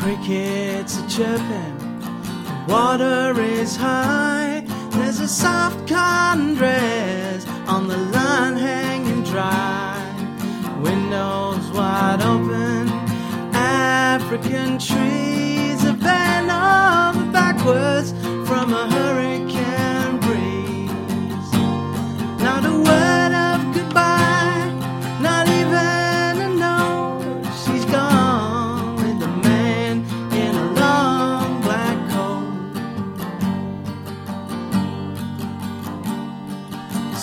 Crickets are chirping, the water is high. There's a soft cotton dress on the line hanging dry. Windows wide open, African trees are bent over backwards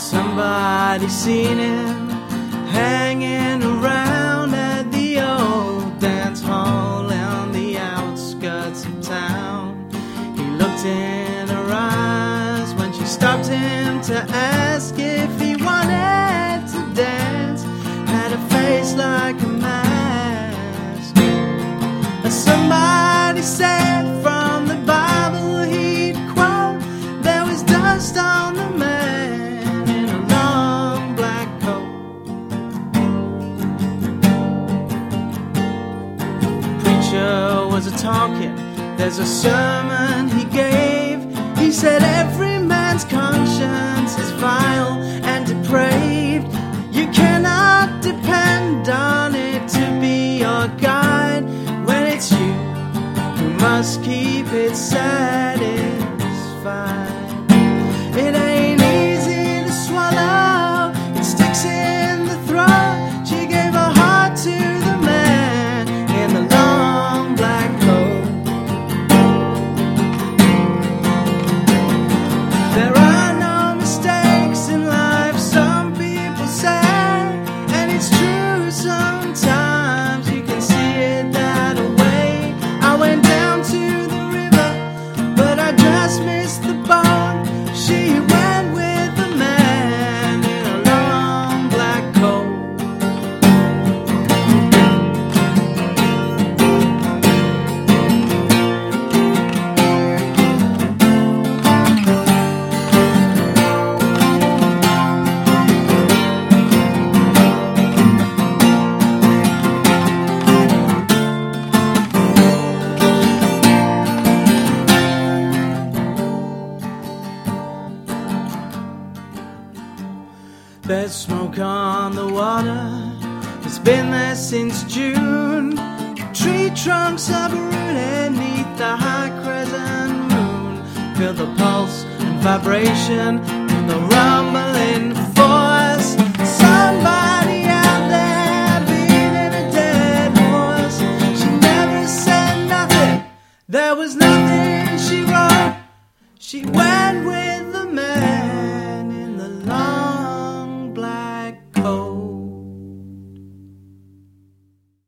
Somebody seen him hanging around at the old dance hall on the outskirts of town. He looked in her eyes when she stopped him to ask if talking. There's a sermon he gave. He said every man's conscience is vile and depraved. You cannot depend on it to be your guide when it's you who must keep it satisfied. There's smoke on the water. It's been there since June. Tree trunks are rooted neath the high crescent moon. Feel the pulse and vibration in the rumbling force. Somebody out there beating a dead horse. She never said nothing. There was nothing she wrote. She went with